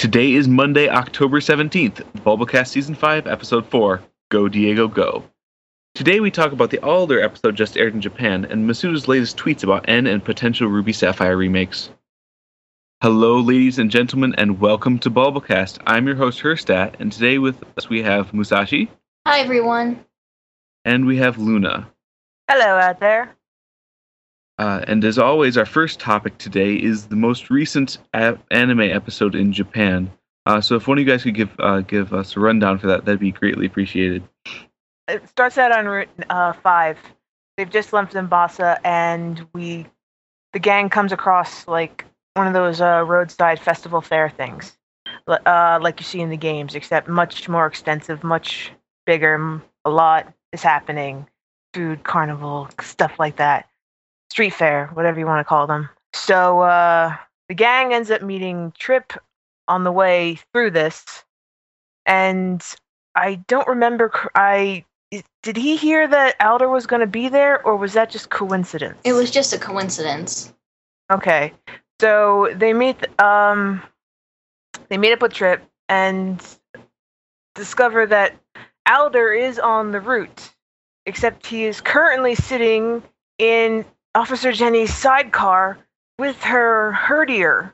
Today is Monday, October 17th, Bulbacast Season 5, Episode 4 Go Diego Go. Today we talk about the Alder episode just aired in Japan and Masuda's latest tweets about N and potential Ruby Sapphire remakes. Hello, ladies and gentlemen, and welcome to Bulbacast. I'm your host, Herstat, and today with us we have Musashi Hi, everyone. and we have Luna. Hello out there. Uh, and as always, our first topic today is the most recent a- anime episode in Japan. Uh, so if one of you guys could give uh, give us a rundown for that, that'd be greatly appreciated. It starts out on Route uh, 5. They've just left Nimbasa, and we, the gang comes across like one of those uh, roadside festival fair things, uh, like you see in the games, except much more extensive, much bigger. A lot is happening. Food carnival, stuff like that. Street fair, whatever you want to call them. So uh, the gang ends up meeting Trip on the way through this, and I don't remember. I did he hear that Alder was going to be there, or was that just coincidence? It was just a coincidence. okay. So they meet. Um, they meet up with Trip and discover that Alder is on the route, except he is currently sitting in Officer Jenny's sidecar with her herdier,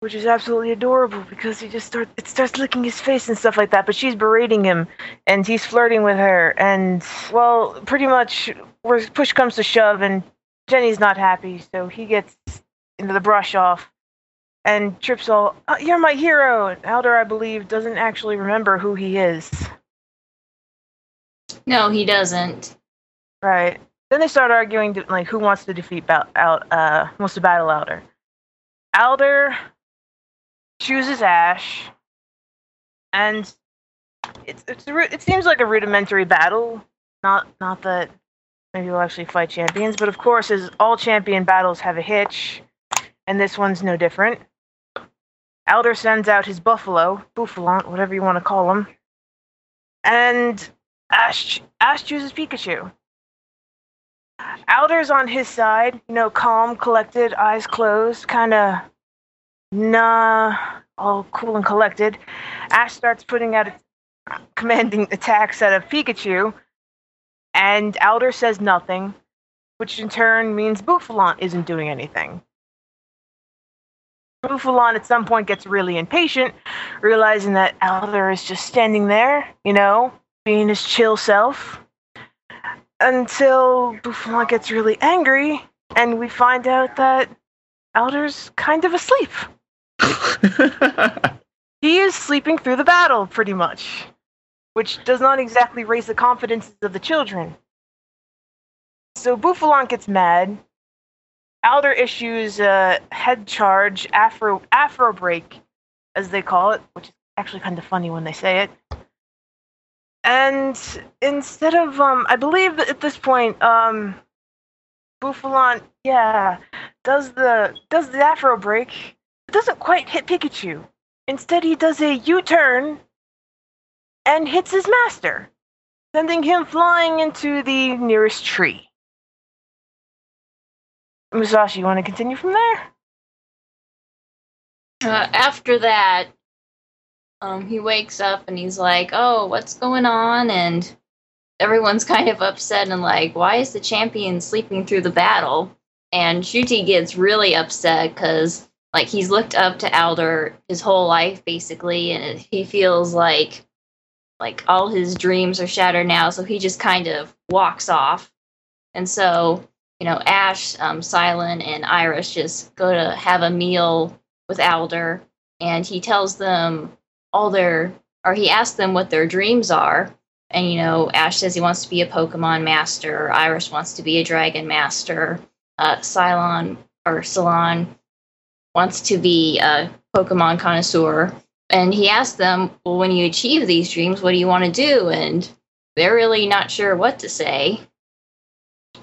which is absolutely adorable because he just starts it starts licking his face and stuff like that. But she's berating him, and he's flirting with her, and well, pretty much where push comes to shove, and Jenny's not happy, so he gets into the brush off. And Trip's all, "Oh, "You're my hero." And Alder, I believe, doesn't actually remember who he is. No, he doesn't. Right. Then they start arguing, like, who wants to defeat Bal- Al- uh, wants to battle Alder. Alder chooses Ash, and it's it's it seems like a rudimentary battle. Not not that maybe we'll actually fight champions, but of course, as all champion battles have a hitch, and this one's no different. Alder sends out his buffalo, Bouffalant, whatever you want to call him, and Ash Ash chooses Pikachu. Alder's on his side, you know, calm, collected, eyes closed, kind of nah, all cool and collected. Ash starts putting out a, commanding attacks at a Pikachu, and Alder says nothing, which in turn means Bouffalant isn't doing anything. Bouffalant at some point gets really impatient, realizing that Alder is just standing there, you know, being his chill self until Buffon gets really angry and we find out that Alder's kind of asleep. He is sleeping through the battle, pretty much, which does not exactly raise the confidences of the children. So Bouffalant gets mad. Alder issues a head charge, Afro Afro break, as they call it, which is actually kind of funny when they say it. And instead of um I believe at this point, um Bouffalant, yeah, does the does the Afro break. It doesn't quite hit Pikachu. Instead he does a U-turn and hits his master, sending him flying into the nearest tree. Musashi, you want to continue from there? Uh, after that, um, he wakes up and he's like, "Oh, what's going on?" And everyone's kind of upset and like, "Why is the champion sleeping through the battle?" And Shuti gets really upset because like he's looked up to Alder his whole life basically, and he feels like like all his dreams are shattered now. So he just kind of walks off. And so you know, Ash, um, Cilan, and Iris just go to have a meal with Alder, and he tells them all their, or he asks them what their dreams are. And, you know, Ash says he wants to be a Pokemon master, Iris wants to be a Dragon master, uh, Cylon, or Salon wants to be a Pokemon connoisseur. And he asks them, well, when you achieve these dreams, what do you want to do? And they're really not sure what to say.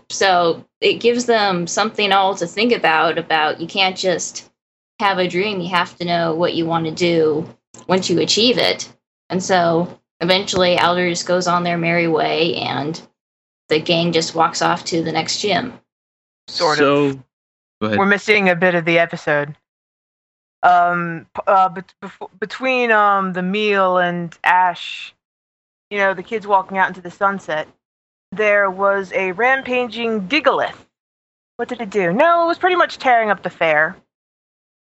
So it gives them something all to think about about you can't just have a dream, you have to know what you want to do once you achieve it. And so eventually Alder just goes on their merry way and the gang just walks off to the next gym. Sort so, of. Go. We're missing a bit of the episode. um, p- uh, bet- bef- between um the meal and Ash, you know, the kids walking out into the sunset, there was a rampaging Gigalith. What did it do? No, it was pretty much tearing up the fair.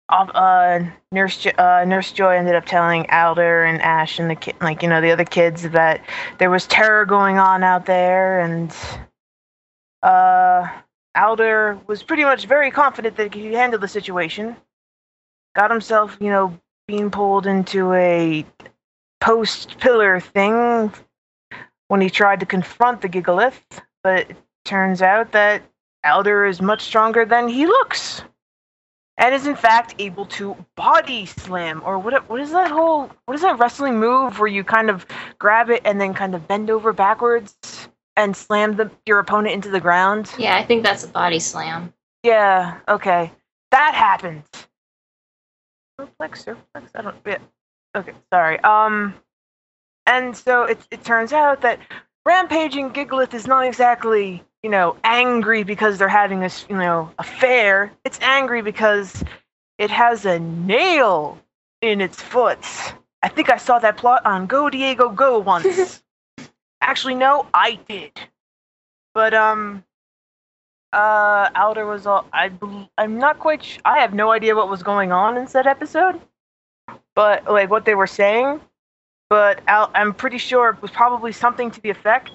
Uh, Nurse uh, Nurse Joy ended up telling Alder and Ash and the kid, like you know, the other kids that there was terror going on out there, and uh, Alder was pretty much very confident that he could handle the situation. Got himself, you know, being pulled into a post pillar thing when he tried to confront the Gigalith, but it turns out that Alder is much stronger than he looks. And is in fact able to body slam, or what? What is that whole? What is that wrestling move where you kind of grab it and then kind of bend over backwards and slam the, your opponent into the ground? Yeah, I think that's a body slam. Yeah, okay. That happened. Suplex, suplex, I don't yeah. Okay, sorry. Um and so it it turns out that rampaging Gigalith is not exactly, you know, angry because they're having this, you know, affair. It's angry because it has a nail in its foot. I think I saw that plot on Go Diego Go once. Actually, no, I did. But um uh, Alder was all. I. I'm not quite. Sh- I have no idea what was going on in said episode, but like what they were saying. But Al- I'm pretty sure it was probably something to the effect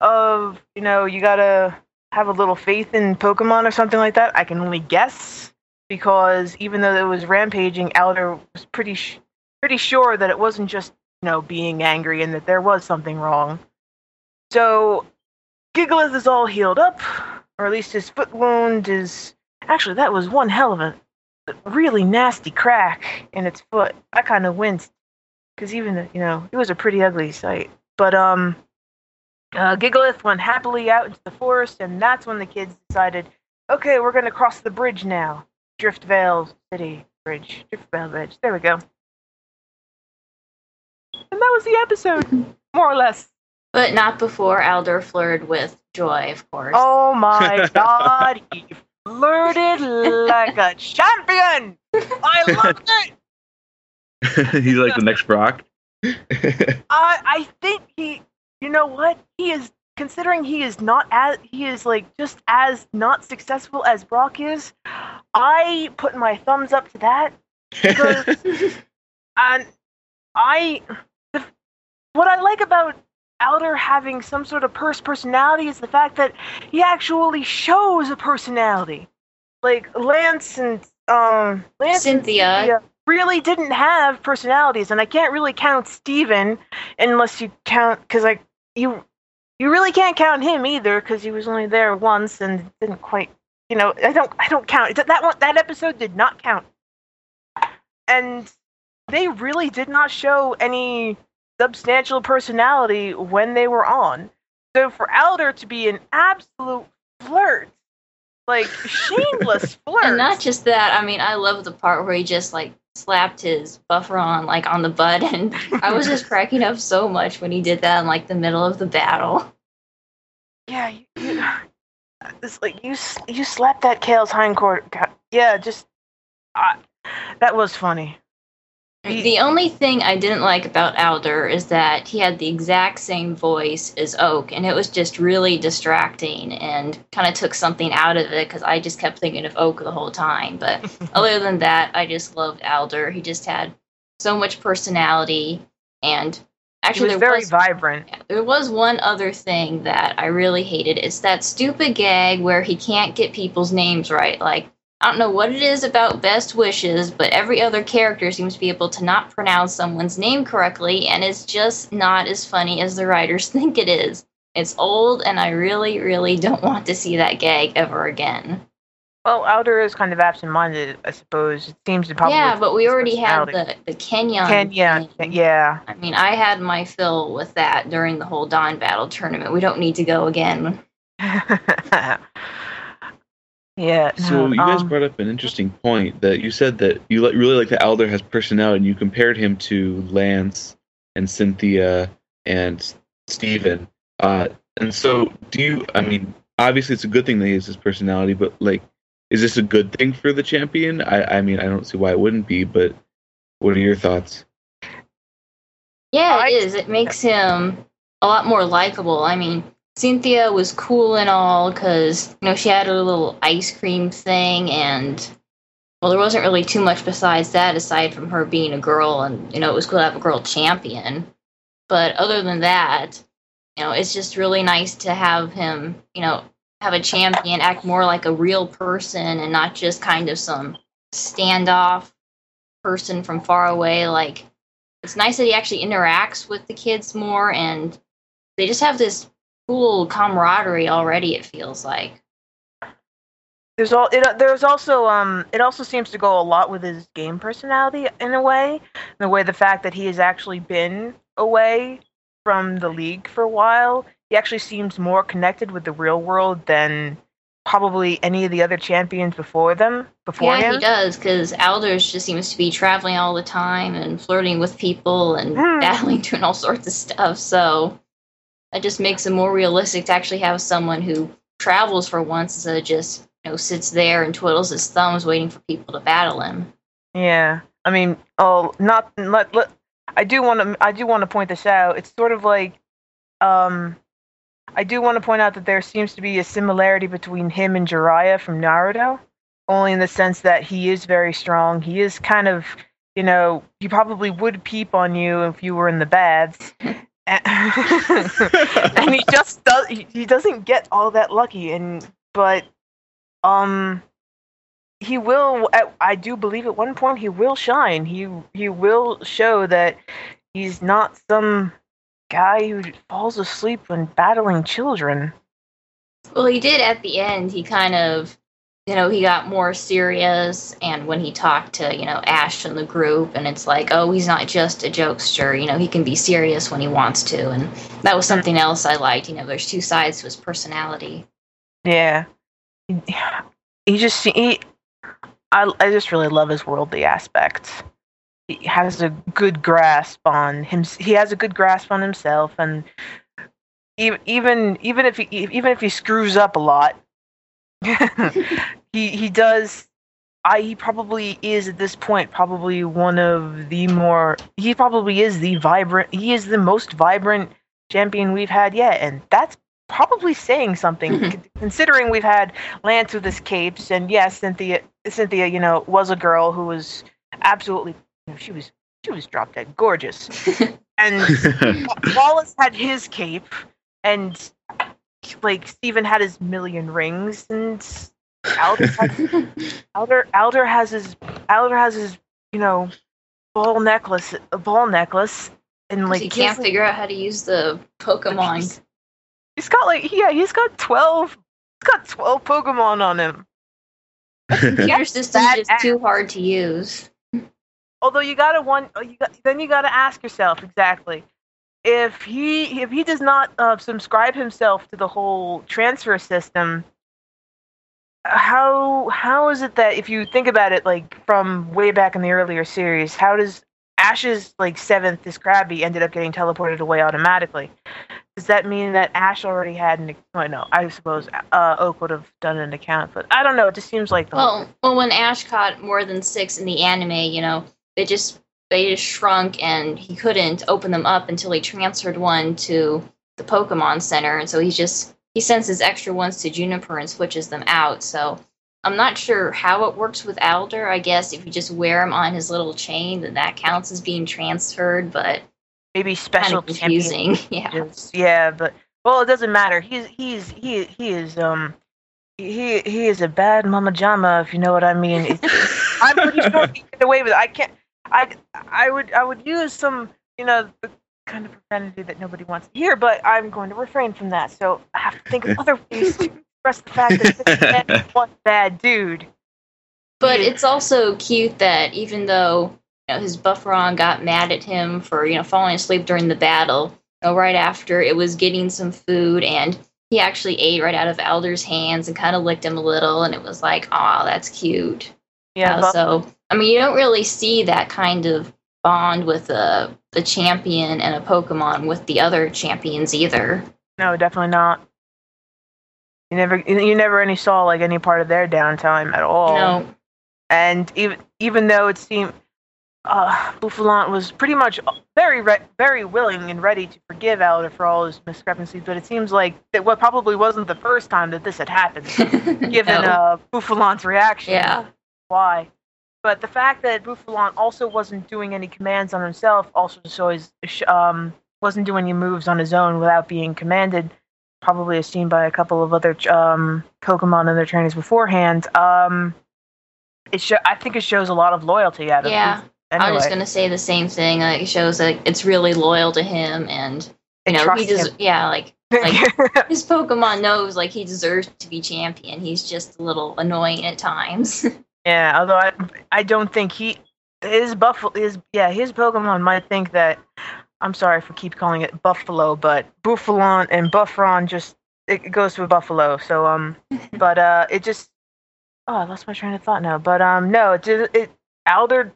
of you know you gotta have a little faith in Pokemon or something like that. I can only guess because even though it was rampaging, Alder was pretty sh- pretty sure that it wasn't just you know being angry and that there was something wrong. So Gigalith is all healed up, or at least his foot wound is. Actually, that was one hell of a really nasty crack in its foot. I kind of winced because even the, you know it was a pretty ugly sight. But um, uh, Gigalith went happily out into the forest, and that's when the kids decided, okay, we're gonna cross the bridge now. Driftveil City Bridge, Driftveil Bridge. There we go. And that was the episode, more or less. But not before Alder flirted with Joy, of course. Oh my god, he flirted like a champion! I loved it! He's like the next Brock. I I think he you know what? He is considering he is not as he is like just as not successful as Brock is, I put my thumbs up to that. Because and I the, what I like about Alder having some sort of purse personality is the fact that he actually shows a personality. Like Lance and um Lance and Cynthia. really didn't have personalities, and I can't really count Steven unless you count because like you you really can't count him either because he was only there once and didn't quite you know I don't I don't count that one that episode did not count, and they really did not show any substantial personality when they were on. So for Alder to be an absolute flirt, like shameless flirt, And not just that, I mean, I love the part where he just like slapped his buffer on like on the butt, and I was just cracking up so much when he did that in like the middle of the battle. Yeah, you, you, it's like you you slapped that Kale's hindquarter. Yeah, just uh, that was funny. He- The only thing I didn't like about Alder is that he had the exact same voice as Oak, and it was just really distracting and kind of took something out of it because I just kept thinking of Oak the whole time. But other than that, I just loved Alder. He just had so much personality, and actually, was very was vibrant. There was one other thing that I really hated. It's that stupid gag where he can't get people's names right. Like, I don't know what it is about Best Wishes, but every other character seems to be able to not pronounce someone's name correctly, and it's just not as funny as the writers think it is. It's old, and I really, really don't want to see that gag ever again. Well, Alder is kind of absent-minded, I suppose. It seems to probably. yeah, but we already had the, the Kenyon. Ken, yeah, thing. yeah. I mean, I had my fill with that during the whole Dawn Battle tournament. We don't need to go again. yeah. So no, you guys um, brought up an interesting point that you said that you li- really like the Alder has personality, and you compared him to Lance and Cynthia and Steven. Uh, and so, do you? I mean, obviously, it's a good thing that he has his personality, but like, is this a good thing for the champion? I, I mean, I don't see why it wouldn't be, but what are your thoughts? Yeah, it is. It makes him a lot more likable. I mean, Cynthia was cool and all because you know she had her little ice cream thing, and well, there wasn't really too much besides that aside from her being a girl, and you know it was cool to have a girl champion. But other than that, you know, it's just really nice to have him, you know, have a champion act more like a real person and not just kind of some standoff person from far away like it's nice that he actually interacts with the kids more and they just have this cool camaraderie already it feels like There's all it, there's also um it also seems to go a lot with his game personality in a way, in the way the fact that he has actually been away from the league for a while. He actually seems more connected with the real world than probably any of the other champions before them before yeah him. he does because alders just seems to be traveling all the time and flirting with people and Hmm. battling doing all sorts of stuff so that just makes it more realistic to actually have someone who travels for once instead of just you know sits there and twiddles his thumbs waiting for people to battle him Yeah, I mean, oh, not let, let I do want to I do want to point this out. It's sort of like, um, I do want to point out that there seems to be a similarity between him and Jiraiya from Naruto, only in the sense that he is very strong. He is kind of, you know, he probably would peep on you if you were in the baths. and he just does he, doesn't get all that lucky and but um he will i do believe at one point he will shine he he will show that he's not some guy who falls asleep when battling children Well, he did at the end. He kind of, you know, he got more serious, and when he talked to, you know, Ash and the group, and it's like, oh, he's not just a jokester. You know, he can be serious when he wants to, and that was something else I liked. You know, there's two sides to his personality. yeah he, just he I, I just really love his worldly aspect he has a good grasp on him he has a good grasp on himself and even even even if he even if he screws up a lot he he does I he probably is at this point probably one of the more he probably is the vibrant he is the most vibrant champion we've had yet and that's probably saying something Mhm. considering we've had Lance with his capes and yes Cynthia Cynthia you know was a girl who was absolutely you know, she was she was drop dead gorgeous and Wallace had his cape, and like Steven had his million rings, and Alder, had, Alder, Alder has his Alder has his you know ball necklace, a ball necklace, and like he he can't has, like- figure out how to use the Pokemon. He's got like yeah, he's got twelve. He's got twelve Pokemon on him. Computer system is just too hard to use. Although you gotta one you got then you gotta ask yourself exactly if he if he does not uh, subscribe himself to the whole transfer system. How how is it that if you think about it like from way back in the earlier series, how does Ash's like seventh is Krabby ended up getting teleported away automatically? Does that mean that Ash already had an? Well, no, I suppose uh, Oak would have done an account, but I don't know. It just seems like the Well, well, when Ash caught more than six in the anime, you know, they just they just shrunk, and he couldn't open them up until he transferred one to the Pokemon Center, and so he just he sends his extra ones to Juniper and switches them out. So I'm not sure how it works with Alder. I guess if you just wear him on his little chain, then that counts as being transferred, but maybe special confusing. Yeah. Yeah, but well, it doesn't matter. He's he's he he is um he he is a bad mama jama, if you know what I mean. I'm pretty sure he can get away with it. I can't. I I would I would use some you know the kind of profanity that nobody wants to hear, but I'm going to refrain from that. So I have to think of other ways to express the fact that this man is one bad dude. But Yeah. it's also cute that even though you know, his Bufferon got mad at him for you know falling asleep during the battle, you know, right after it was getting some food, and he actually ate right out of Alder's hands and kind of licked him a little, and it was like, oh, that's cute. Yeah, Uh, so I mean, you don't really see that kind of bond with a the champion and a Pokemon with the other champions either. no, definitely not. You never you never any saw like any part of their downtime at all. No. And even even though it seemed uh, Bouffalant was pretty much very re- very willing and ready to forgive Alder for all his miscrepancies, but it seems like that what probably wasn't the first time that this had happened, given No. uh, Bouffalant's reaction. Yeah. Why? But the fact that Bouffalant also wasn't doing any commands on himself also shows um wasn't doing any moves on his own without being commanded. Probably as seen by a couple of other um, Pokemon and their trainers beforehand. Um, it sho- I think it shows a lot of loyalty out of Yeah. Bouf- I was just gonna say the same thing. Like, it shows that it's really loyal to him, and you know he just yeah, like like his Pokemon knows like he deserves to be champion. He's just a little annoying at times. Yeah, although I, I don't think he his buffalo his yeah his Pokemon might think that I'm sorry for keep calling it Buffalo, but Buffalon and Buffron just it goes with Buffalo. So um, but uh, it just oh I lost my train of thought now. But um, no, it it Alder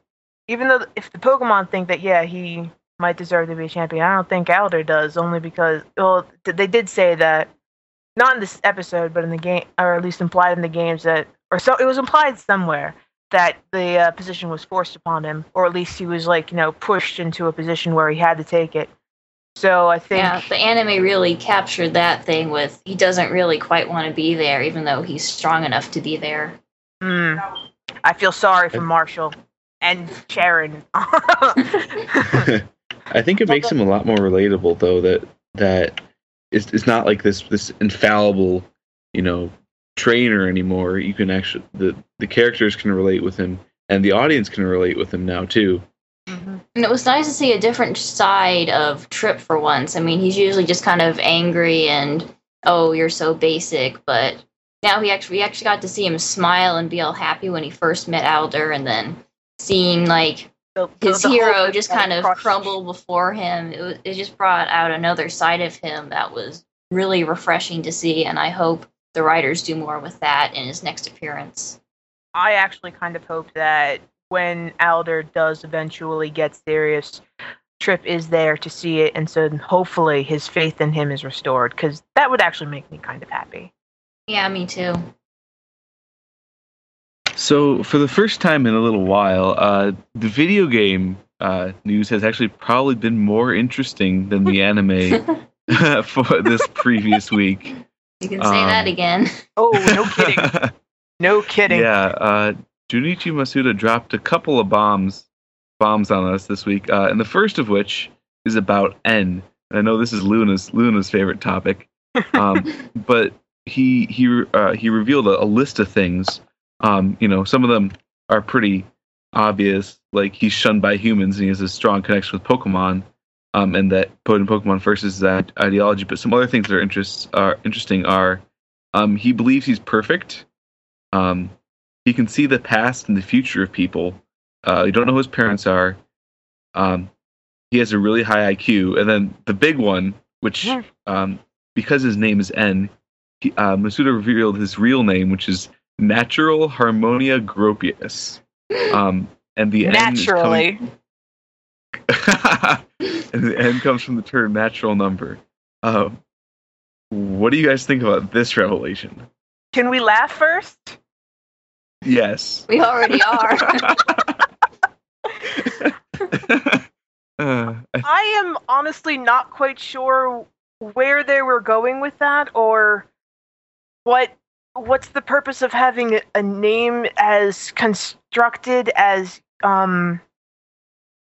even though if the Pokemon think that yeah he might deserve to be a champion, I don't think Alder does only because well they did say that not in this episode, but in the game, or at least implied in the games that, or so it was implied somewhere that the uh, position was forced upon him, or at least he was like you know pushed into a position where he had to take it. So I think yeah, the anime really captured that thing with he doesn't really quite want to be there, even though he's strong enough to be there. hmm, I feel sorry for Marshall and Sharon. I think it makes him a lot more relatable, though. That that it's, it's not like this this infallible, you know, trainer anymore. You can actually the the characters can relate with him, and the audience can relate with him now too. Mhm. And it was nice to see a different side of Trip for once. I mean, he's usually just kind of angry and oh, you're so basic, but now he actually we actually got to see him smile and be all happy when he first met Alder, and then seeing like The- the- his the hero just kind of crushed. crumble before him. It, was, it just brought out another side of him that was really refreshing to see, and I hope the writers do more with that in his next appearance. I actually kind of hope that when Alder does eventually get serious, Trip is there to see it, and so hopefully his faith in him is restored, because that would actually make me kind of happy. Yeah, me too. So, for the first time in a little while, uh, the video game uh, news has actually probably been more interesting than the anime for this previous week. You can say that Um, again. Oh, no kidding. No kidding. Yeah, uh, Junichi Masuda dropped a couple of bombs bombs on us this week, uh, and the first of which is about N. And I know this is Luna's Luna's favorite topic, um, but he he uh, he revealed a, a list of things. Um, you know, some of them are pretty obvious, like he's shunned by humans and he has a strong connection with Pokemon, um, and that putting Pokemon first is that ideology. But some other things that are interest are interesting are um, he believes he's perfect. Um, he can see the past and the future of people. Uh, you don't know who his parents are. Um, he has a really high IQ, and then the big one, which um, because his name is N, he, uh, Masuda revealed his real name, which is Natural Harmonia Gropius. Um, and the N is coming- Naturally. and the N comes from the term natural number. Uh, what do you guys think about this revelation? Can we laugh first? Yes. We already are. uh, I, I am honestly not quite sure where they were going with that or what what's the purpose of having a- a name as constructed as um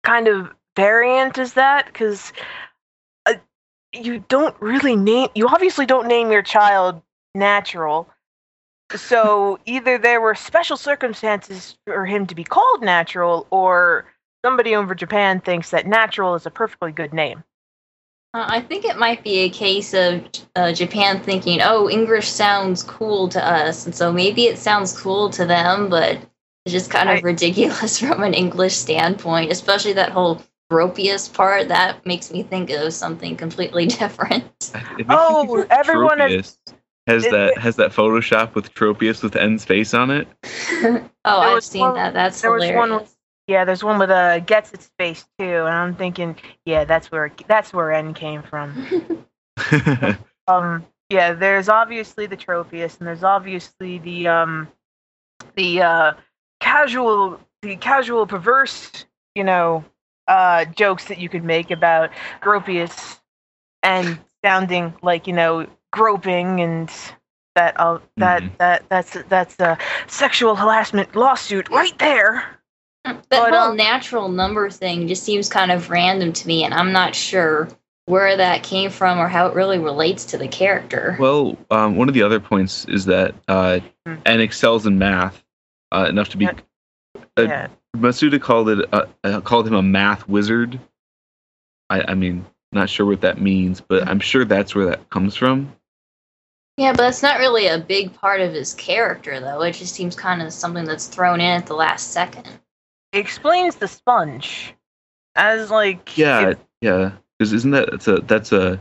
kind of variant is that because uh, you don't really name you obviously don't name your child natural so either there were special circumstances for him to be called natural or somebody over Japan thinks that natural is a perfectly good name. Uh, I think it might be a case of uh, Japan thinking, "Oh, English sounds cool to us," and so maybe it sounds cool to them, but it's just kind of I- ridiculous from an English standpoint. Especially that whole Gropius part that makes me think of something completely different. Oh, me think of everyone has- has it- that has that Photoshop with Tropius with N's face on it. oh, I've seen one- that. That's there was one with- Yeah, there's one with a gets its face too, and I'm thinking, yeah, that's where that's where N came from. Um, yeah, there's obviously the Tropius, and there's obviously the um, the uh, casual, the casual perverse, you know, uh, jokes that you could make about Gropius and sounding like you know groping and that uh, that Mhm. that that's that's a sexual harassment lawsuit right there. That But, whole um, natural number thing just seems kind of random to me, and I'm not sure where that came from or how it really relates to the character. Well, um, one of the other points is that uh, Hmm. N excels in math uh, enough to be. Yeah. Uh, yeah, Masuda called it uh, uh, called him a math wizard. I, I mean, not sure what that means, but I'm sure that's where that comes from. yeah, but that's not really a big part of his character, though. It just seems kind of something that's thrown in at the last second. it explains the sponge as like Yeah, if yeah. Because isn't that that's a that's a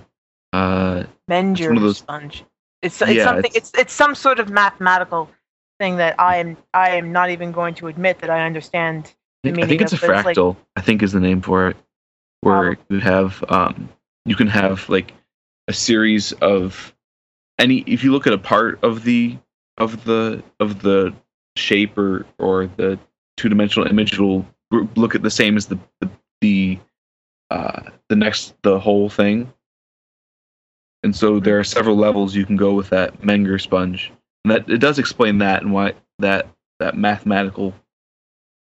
uh, Menger one of those- sponge. It's it's Yeah, something. it's- It's, it's some sort of mathematical thing that I am I am not even going to admit that I understand. I think, I think it's a of it, it's like- fractal. I think is the name for it, where you have um, you can have like a series of any. If you look at a part of the of the of the shape or or the two dimensional image, will look at the same as the the the, uh, the next the whole thing. And so there are several levels you can go with that Menger sponge, and that it does explain that and why that that mathematical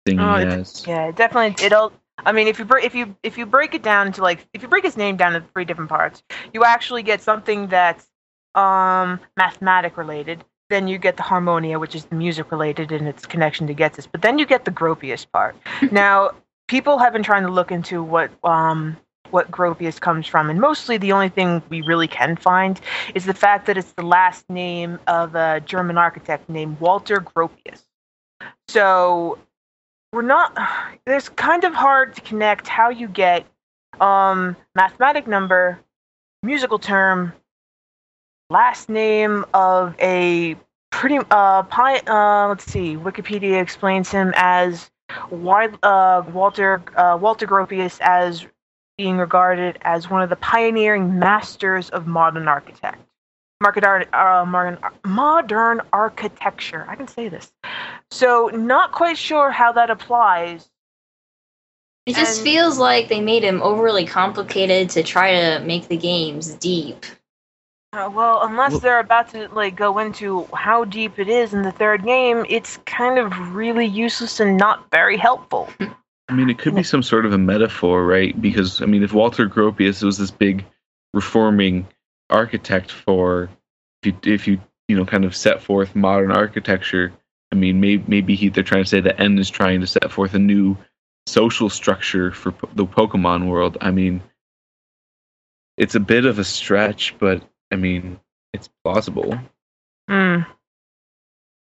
thing Oh, he has. Yeah, it definitely. It'll. I mean, if you break if you if you break it down into like if you break his name down into three different parts, you actually get something that's um mathematic related. Then you get the harmonia, which is the music related and its connection to Ghetsis. But then you get the Gropius part. now, people have been trying to look into what um what Gropius comes from, and mostly the only thing we really can find is the fact that it's the last name of a German architect named Walter Gropius. So we're not there's kind of hard to connect how you get um mathematic number musical term last name of a pretty uh pi uh let's see wikipedia explains him as wide uh walter uh walter gropius as being regarded as one of the pioneering masters of modern architect market art uh, modern, modern architecture i can say this so not quite sure how that applies. It just And- feels like they made him overly complicated to try to make the games deep. Uh, well, unless they're about to like go into how deep it is in the third game, it's kind of really useless and not very helpful. I mean, it could be some sort of a metaphor, right? Because I mean, if Walter Gropius was this big reforming architect for, if you, if you you know kind of set forth modern architecture, I mean, maybe maybe he, they're trying to say that N is trying to set forth a new social structure for po- the Pokemon world. I mean, it's a bit of a stretch, but I mean, it's plausible. Hmm.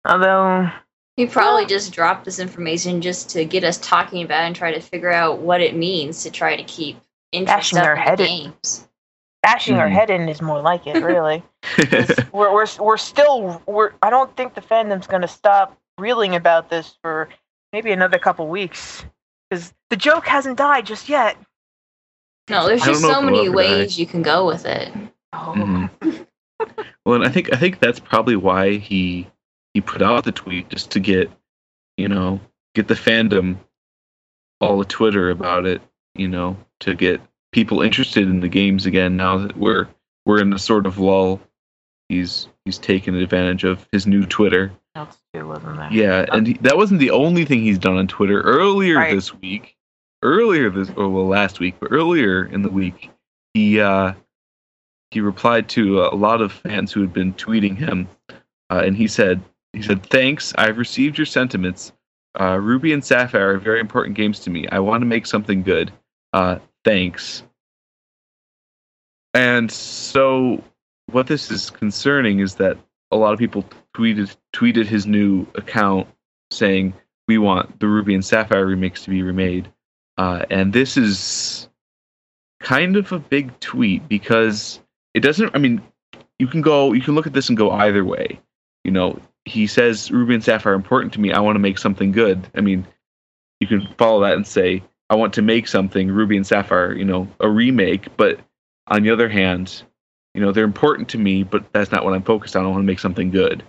Although, He probably Well- just dropped this information just to get us talking about it and try to figure out what it means to try to keep interest Bashing up our in the head in. games. bashing our Mhm. head in is more like it, really. we're, we're we're still we're. I don't think the fandom's gonna stop reeling about this for maybe another couple weeks because the joke hasn't died just yet. No, there's just so many ways die. you can go with it. Oh. Mhm. well, and I think I think that's probably why he he put out the tweet just to get you know get the fandom all of Twitter about it. You know, to get people interested in the games again. Now that we're we're in a sort of lull, he's he's taken advantage of his new Twitter. Else too, wasn't there? Yeah, and he, that wasn't the only thing he's done on Twitter. Earlier Right. this week, earlier this, or well, last week, but earlier in the week, he uh, he replied to a lot of fans who had been tweeting him, uh, and he said, he said, "Thanks, I've received your sentiments. Uh, Ruby and Sapphire are very important games to me. I want to make something good. Uh, thanks." And so, what this is concerning is that a lot of people tweeted tweeted his new account saying we want the Ruby and Sapphire remakes to be remade, uh, and this is kind of a big tweet because it doesn't. I mean, you can go, you can look at this and go either way. You know, he says Ruby and Sapphire are important to me. I want to make something good. I mean, you can follow that and say I want to make something Ruby and Sapphire. You know, a remake, but on the other hand, you know they're important to me, but that's not what I'm focused on. I want to make something good.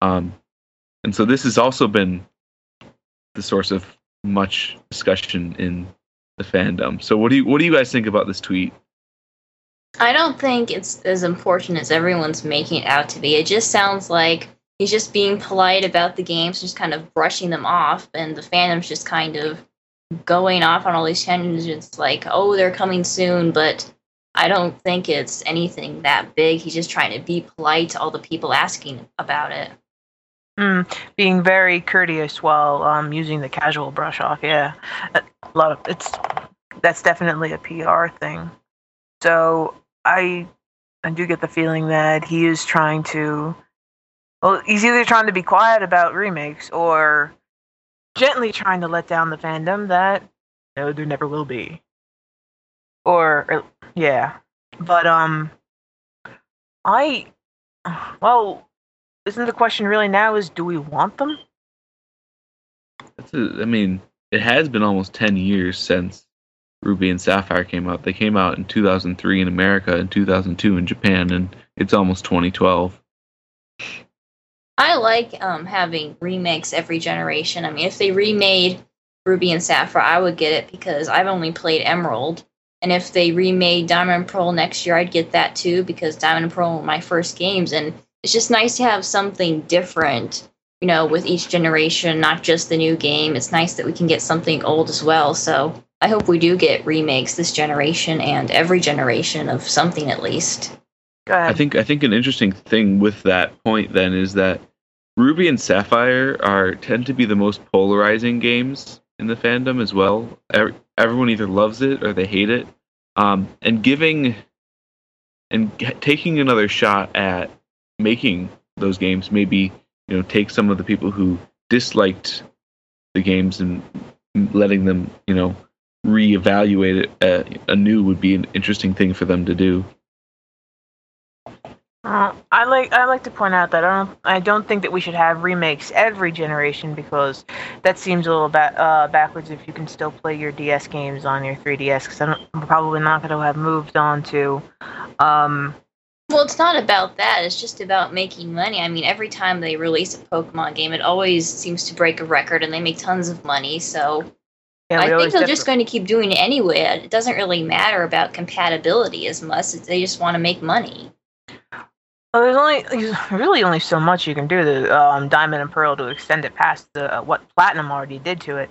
Um, and so this has also been the source of much discussion in the fandom. So what do you what do you guys think about this tweet? I don't think it's as important as everyone's making it out to be. It just sounds like he's just being polite about the games, just kind of brushing them off, and the fandom's just kind of going off on all these tangents like, oh, they're coming soon, but I don't think it's anything that big. He's just trying to be polite to all the people asking about it. Mm, being very courteous while um, using the casual brush off. Yeah, a lot of it's that's definitely a PR thing. So I I do get the feeling that he is trying to. Well, he's either trying to be quiet about remakes or gently trying to let down the fandom that no, there never will be. Or, or yeah, but um, I well, isn't the question really now is do we want them? That's a, I mean, it has been almost ten years since Ruby and Sapphire came out. They came out in 2003 in America and 2002 in Japan, and it's almost 2012. I like um, having remakes every generation. I mean, if they remade Ruby and Sapphire, I would get it because I've only played Emerald. And if they remade Diamond and Pearl next year, I'd get that too because Diamond and Pearl were my first games. And it's just nice to have something different, you know, with each generation, not just the new game. It's nice that we can get something old as well. So I hope we do get remakes this generation and every generation of something at least. I think I think an interesting thing with that point then is that Ruby and Sapphire are tend to be the most polarizing games in the fandom as well. Everyone either loves it or they hate it. Um, and giving and taking another shot at making those games maybe you know take some of the people who disliked the games and letting them you know reevaluate it uh, anew would be an interesting thing for them to do. Uh, I like I like to point out that I don't I don't think that we should have remakes every generation because that seems a little ba- uh, backwards if you can still play your DS games on your 3DS because I'm probably not going to have moved on to. Um, well, it's not about that. It's just about making money. I mean, every time they release a Pokemon game, it always seems to break a record and they make tons of money. So yeah, I think they're just going to keep doing it anyway. It doesn't really matter about compatibility as much. They just want to make money. There's only there's really only so much you can do to um, Diamond and Pearl to extend it past the uh, what Platinum already did to it.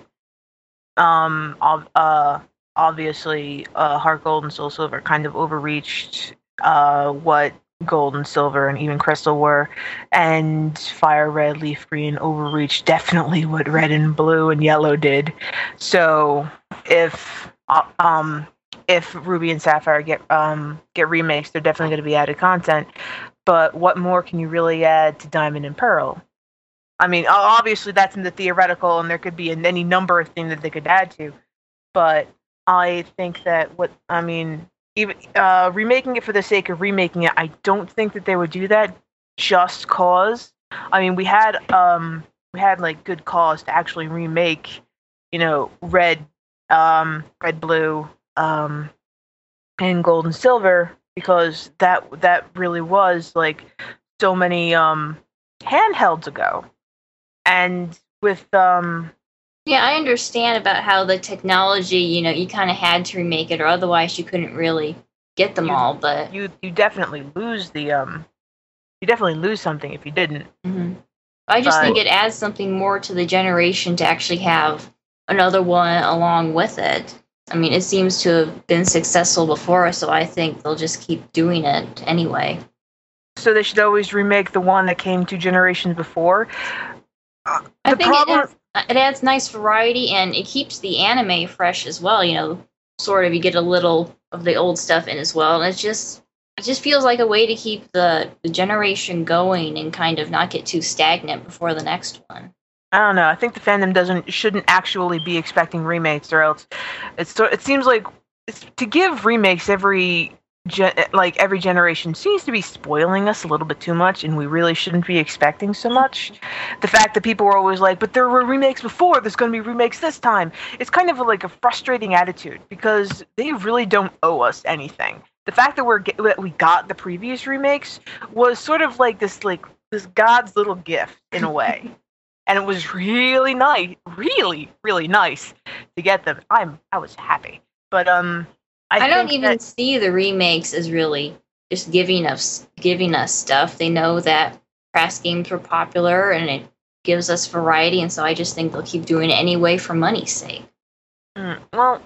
Um, uh, obviously, uh, Heart Gold and Soul Silver kind of overreached uh, what gold and silver and even crystal were. And fire red leaf green overreached definitely what red and blue and yellow did. So if uh, um if ruby and sapphire get um get remakes they're definitely going to be added content but what more can you really add to diamond and pearl i mean obviously that's in the theoretical and there could be any number of things that they could add to but i think that what i mean even uh, remaking it for the sake of remaking it, I don't think that they would do that just cause. I mean, we had um, we had like good cause to actually remake, you know, red, um, red, blue, um, and gold and silver because that that really was like so many um handhelds ago, and with um yeah, I understand about how the technology, you know, you kind of had to remake it, or otherwise you couldn't really get them you, all. But you you definitely lose the um, you definitely lose something if you didn't. Mm-hmm. I just but, think it adds something more to the generation to actually have another one along with it. I mean, it seems to have been successful before, so I think they'll just keep doing it anyway. So they should always remake the one that came two generations before. Uh, I think problem- it, it adds nice variety and it keeps the anime fresh as well. You know, sort of you get a little of the old stuff in as well, and it's just it just feels like a way to keep the, the generation going and kind of not get too stagnant before the next one. I don't know. I think the fandom doesn't shouldn't actually be expecting remakes, or else it's it seems like to give remakes every like every generation seems to be spoiling us a little bit too much, and we really shouldn't be expecting so much. The fact that people were always like, "But there were remakes before. There's going to be remakes this time." It's kind of like a frustrating attitude because they really don't owe us anything. the fact that we're that we got the previous remakes was sort of like this like this God's little gift in a way, and it was really nice, really really nice to get them. I'm I was happy, but um, I, I, don't even that- see the remakes as really just giving us giving us stuff. They know that press games were popular and it gives us variety, and so I just think they'll keep doing it anyway for money's sake. Mm, well,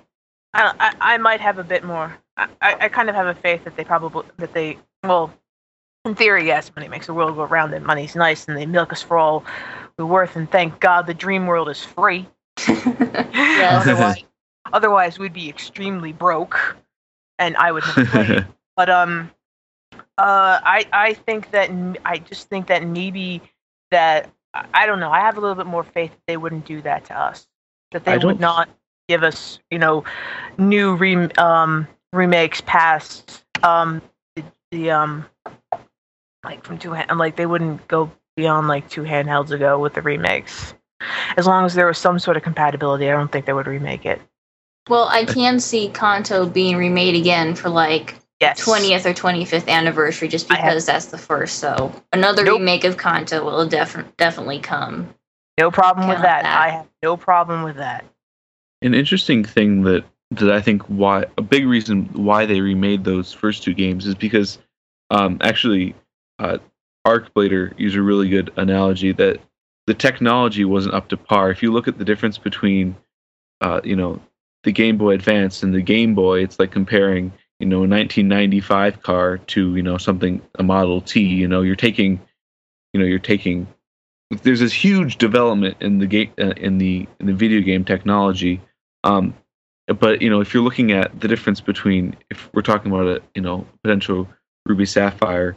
I, I I might have a bit more. I, I I kind of have a faith that they probably that they well, in theory, yes, money makes the world go round, and money's nice, and they milk us for all we're worth, and thank God the dream world is free. Yes. otherwise, otherwise we'd be extremely broke, and I would never play. But um, uh, I I think that I just think that maybe that I I don't know. I have a little bit more faith that they wouldn't do that to us. That they I would don't- not give us, you know, new rem- um remakes past um the, the um like from two hand like they wouldn't go beyond like two handhelds ago with the remakes. As long as there was some sort of compatibility, I don't think they would remake it. well, I can see Kanto being remade again for like Yes. 20th or 25th anniversary just because that's the first. So another Nope. remake of Kanto will def- definitely come. No problem with that. that. I have no problem with that. An interesting thing that that I think why a big reason why they remade those first two games is because um, actually uh, Arcblader used a really good analogy that the technology wasn't up to par. If you look at the difference between uh, you know the Game Boy Advance and the Game Boy, it's like comparing you know a 1995 car to you know something a Model T. You know you're taking you know you're taking there's this huge development in the game uh, in the in the video game technology um, but you know if you're looking at the difference between if we're talking about a you know potential ruby sapphire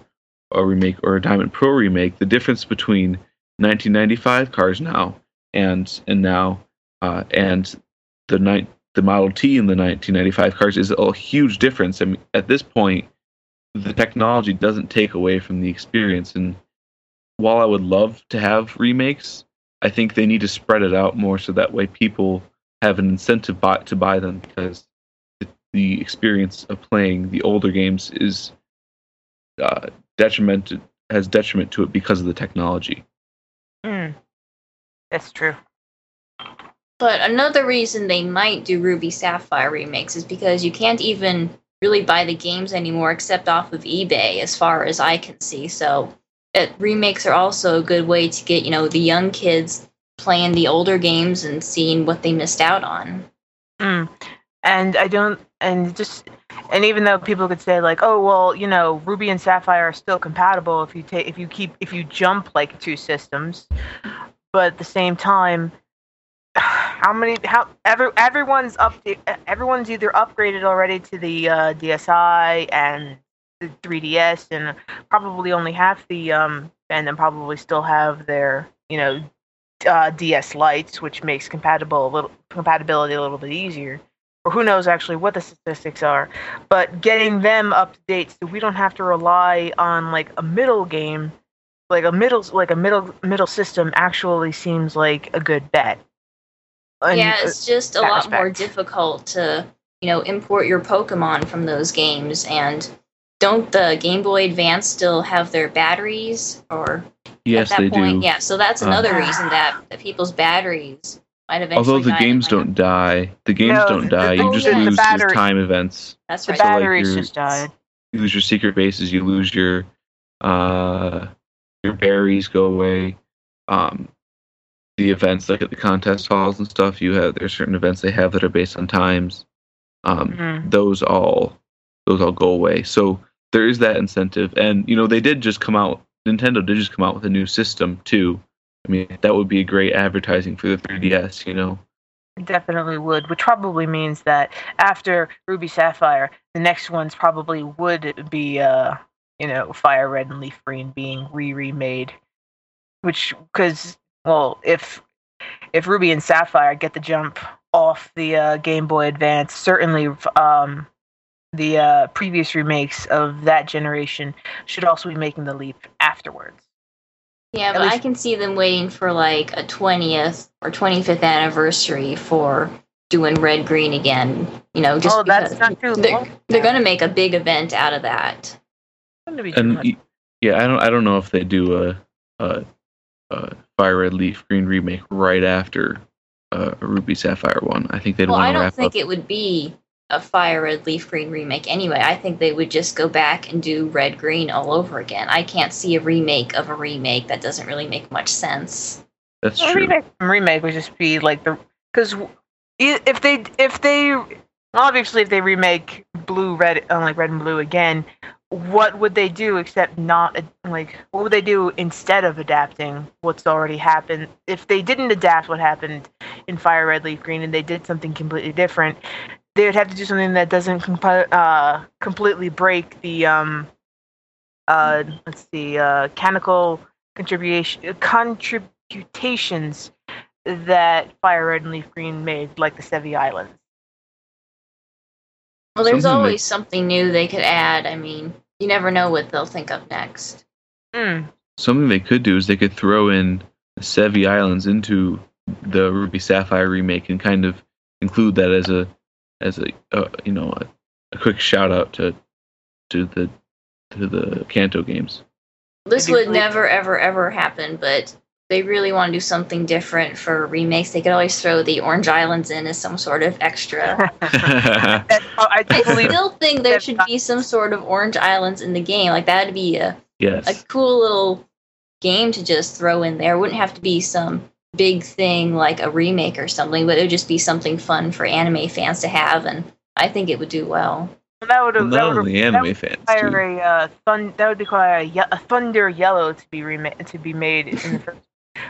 or remake or a diamond pearl remake the difference between 1995 cars now and and now uh, and the night the model t in the 1995 cars is a huge difference. I mean at this point the technology doesn't take away from the experience. And while i would love to have remakes i think they need to spread it out more so that way people have an incentive buy, to buy them because the, the experience of playing the older games is uh, detriment has detriment to it because of the technology. Mm. That's true. But another reason they might do Ruby Sapphire remakes is because you can't even really buy the games anymore except off of eBay, as far as I can see. So it, remakes are also a good way to get you know the young kids playing the older games and seeing what they missed out on. Mm. And I don't, and just, and even though people could say like, oh well, you know, Ruby and Sapphire are still compatible if you take, if you keep, if you jump like two systems, but at the same time, how many, how every everyone's up, everyone's either upgraded already to the uh, DSi and the 3DS, and probably only half the um, and then probably still have their, you know, uh, DS Lites, which makes compatible a little compatibility a little bit easier. Or who knows actually what the statistics are, but getting them up to date so we don't have to rely on like a middle game, like a middle like a middle middle system actually seems like a good bet. And, yeah, uh, it's just a that lot more difficult to you know import your Pokemon from those games. And don't the Game Boy Advance still have their batteries or Yes, at that they point. do. Yeah, so that's Uh, another reason that, that people's batteries might eventually. Although the die games don't die, the games No, don't the- die. the- You just yeah, the lose battery- these time events. That's the right. So, like, batteries your- just died. You lose your secret bases. You lose your uh, your berries go away. Um, the events like at the contest halls and stuff. You have there's certain events they have that are based on times. Um, Mhm. those all those all go away. So there is that incentive, and you know they did just come out. Nintendo did just come out with a new system too. I mean that would be a great advertising for the 3DS. You know, Definitely would, which probably means that after Ruby Sapphire, the next ones probably would be, uh, you know, Fire Red and Leaf Green being re-remade. Which, because, well, if if Ruby and Sapphire get the jump off the uh, Game Boy Advance, certainly um, the uh, previous remakes of that generation should also be making the leap afterwards. Yeah, At but I can see them waiting for like a 20th or 25th anniversary for doing red green again. You know, just oh, that's not too they're, long. they're going to make a big event out of that. Gonna be too And yeah, I don't I don't know if they do a a, a fire red leaf green remake right after uh, a ruby sapphire one. I think they'd Well, want I to don't think up. it would be a fire red leaf green remake anyway. I think they would just go back and do red green all over again. I can't see a remake of a remake. That doesn't really make much sense. That's A true. remake, remake would just be like the because if they if they obviously if they remake blue red uh, like red and blue again, what would they do except not like what would they do instead of adapting what's already happened? If they didn't adapt what happened in Fire Red Leaf Green and they did something completely different, they would have to do something that doesn't compi- uh, completely break the um uh let's see uh canonical contribution contributations that Fire Red and Leaf Green made, like the Sevii Islands. Well, there's Something they- always something new they could add. I mean, you never know what they'll think of next. Mm. Something they could do is they could throw in the Sevii Islands into the Ruby Sapphire remake and kind of include that as a as a uh, you know a, a quick shout out to to the to the Kanto games. This would really- never, ever, ever happen, but they really want to do something different for remakes. They could always throw the Orange Islands in as some sort of extra. I do I believe still think there should be some sort of Orange Islands in the game. Like that'd be a, yes. a cool little game to just throw in there. It wouldn't have to be some big thing like a remake or something, but it would just be something fun for anime fans to have, and I think it would do well. that would Well, have that not would only that anime would fans too. a uh, thun- that would require a, ye- a Thunder Yellow to be remade to be made in the first.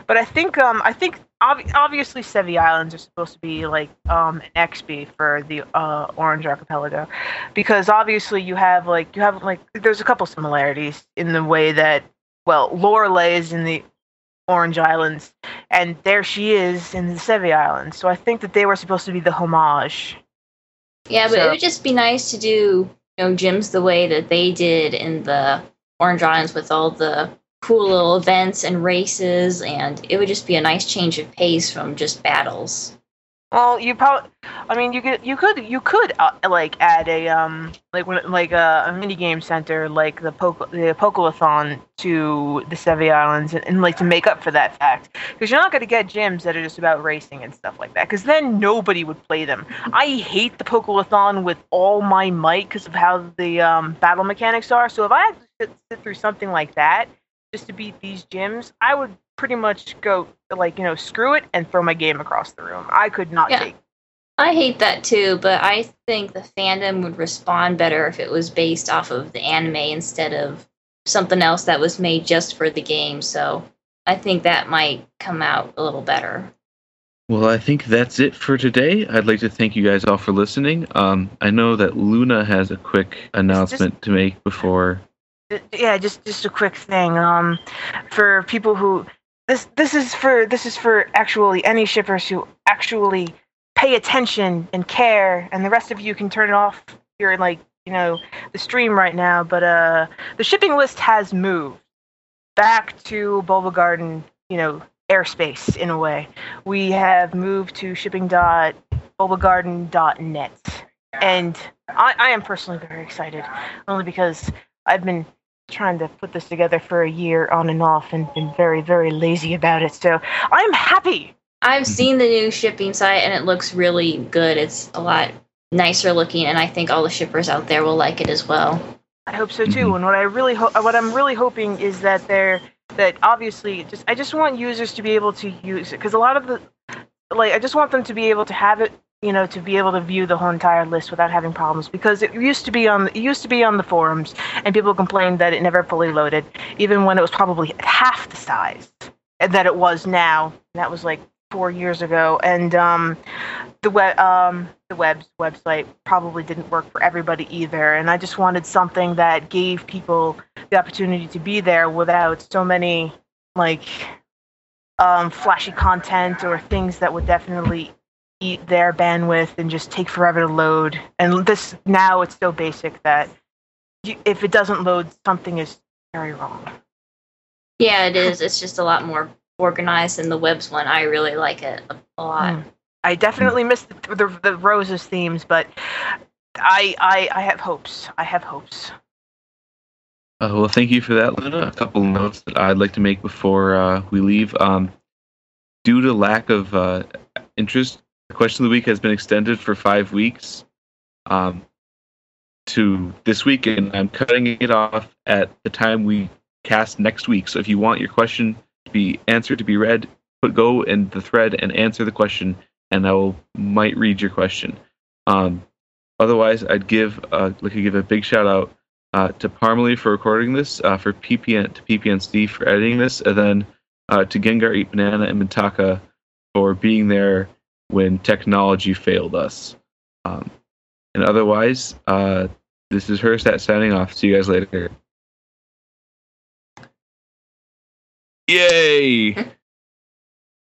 But I think um I think ob- obviously Sevii Islands are supposed to be like um an XB for the uh, Orange Archipelago, because obviously you have like you have like there's a couple similarities in the way that well Lorelei is in the Orange Islands and there she is in the Sevii Islands. So I think that they were supposed to be the homage. Yeah, but So- it would just be nice to do, you know, gyms the way that they did in the Orange Islands with all the cool little events and races, and it would just be a nice change of pace from just battles. Well, you probably. I mean, you could, you could, you could uh, like add a um, like like a, a mini game center, like the Poke, the Pokeathlon to the Sevii Islands, and, and like to make up for that fact, because you're not going to get gyms that are just about racing and stuff like that, because then nobody would play them. I hate the Pokeathlon with all my might because of how the um, battle mechanics are. So if I had to sit through something like that just to beat these gyms, I would pretty much go like you know screw it and throw my game across the room. I could not Yeah. take. I hate that too, but I think the fandom would respond better if it was based off of the anime instead of something else that was made just for the game. So I think that might come out a little better. Well, I think that's it for today. I'd like to thank you guys all for listening. Um, I know that Luna has a quick announcement to make before. Yeah, just just a quick thing. Um, for people who this this is for this is for actually any shippers who actually pay attention and care, and the rest of you can turn it off. You're like you know the stream right now, but uh, the shipping list has moved back to Bulbagarden. You know airspace in a way. We have moved to shipping.bulbagarden.net, and I, I am personally very excited, only because I've been trying to put this together for a year on and off and been very, very lazy about it. So I'm happy. I've seen the new shipping site and it looks really good. It's a lot nicer looking, and I think all the shippers out there will like it as well. I hope so too. Mhm. And what I really ho- what I'm really hoping is that they're that obviously just I just want users to be able to use it because a lot of the like I just want them to be able to have it you know to be able to view the whole entire list without having problems. Because it used to be on it used to be on the forums and people complained that it never fully loaded even when it was probably half the size that it was now. That was like four years ago. And um the web um the web's website probably didn't work for everybody either. And i just wanted something that gave people the opportunity to be there without so many like um flashy content or things that would definitely eat their bandwidth and just take forever to load and this now it's so basic that you, if it doesn't load something is very wrong Yeah, it is. It's just a lot more organized than the webs one. I really like it a, a lot. Mm. I definitely miss the, the, the roses themes, but I, I I have hopes. I have hopes. Uh, well, thank you for that, Luna. A couple of notes that I'd like to make before uh, we leave. Um, due to lack of uh, interest, the question of the week has been extended for five weeks um, to this week, and I'm cutting it off at the time we cast next week. So if you want your question to be answered, to be read, put go in the thread and answer the question, and I will might read your question. Um, otherwise, I'd give uh, like to give a big shout out uh, to Parmalee for recording this, uh, for PPN to PPNC for editing this, and then uh, to Gengar Eat Banana and Mintaka for being there when technology failed us. Um, and otherwise, uh, this is Herstat signing off. See you guys later. Yay!